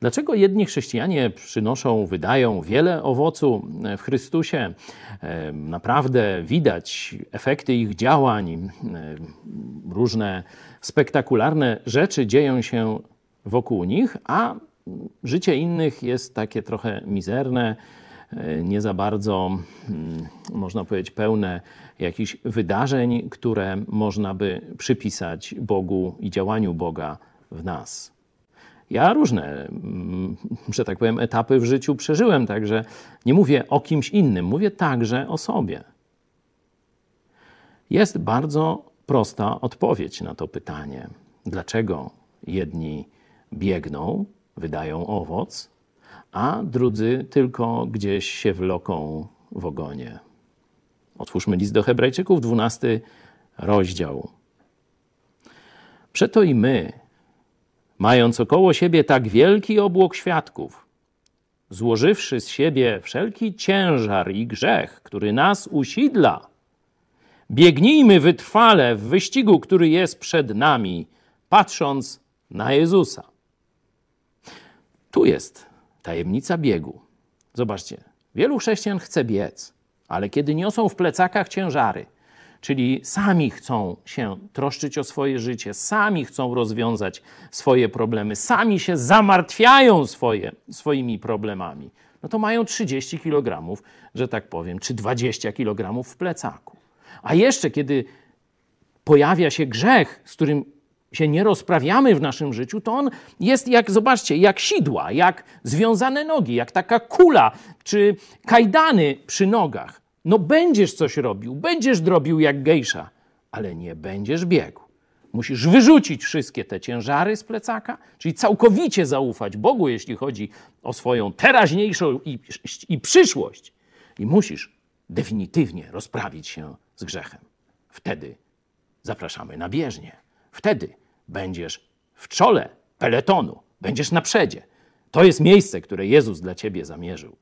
Dlaczego jedni chrześcijanie przynoszą, wydają wiele owocu w Chrystusie? E, naprawdę widać efekty ich działań, e, różne spektakularne rzeczy dzieją się wokół nich, a życie innych jest takie trochę mizerne, e, nie za bardzo, mm, można powiedzieć, pełne jakichś wydarzeń, które można by przypisać Bogu i działaniu Boga w nas. Ja różne, mm, że tak powiem, etapy w życiu przeżyłem, także nie mówię o kimś innym, mówię także o sobie. Jest bardzo prosta odpowiedź na to pytanie. Dlaczego jedni biegną, wydają owoc, a drudzy tylko gdzieś się wloką w ogonie? Otwórzmy list do Hebrajczyków, 12 rozdział. Przeto i my, mając około siebie tak wielki obłok świadków, złożywszy z siebie wszelki ciężar i grzech, który nas usidla, biegnijmy wytrwale w wyścigu, który jest przed nami, patrząc na Jezusa. Tu jest tajemnica biegu. Zobaczcie, wielu chrześcijan chce biec, ale kiedy niosą w plecakach ciężary, czyli sami chcą się troszczyć o swoje życie, sami chcą rozwiązać swoje problemy, sami się zamartwiają swoje, swoimi problemami, no to mają 30 kg, że tak powiem, czy 20 kg w plecaku. A jeszcze kiedy pojawia się grzech, z którym się nie rozprawiamy w naszym życiu, to on jest jak, zobaczcie, jak sidła, jak związane nogi, jak taka kula, czy kajdany przy nogach. No będziesz coś robił, będziesz drobił jak gejsza, ale nie będziesz biegł. Musisz wyrzucić wszystkie te ciężary z plecaka, czyli całkowicie zaufać Bogu, jeśli chodzi o swoją teraźniejszą i, i przyszłość. I musisz definitywnie rozprawić się z grzechem. Wtedy zapraszamy na bieżnię. Wtedy będziesz w czole peletonu, będziesz na przedzie. To jest miejsce, które Jezus dla ciebie zamierzył.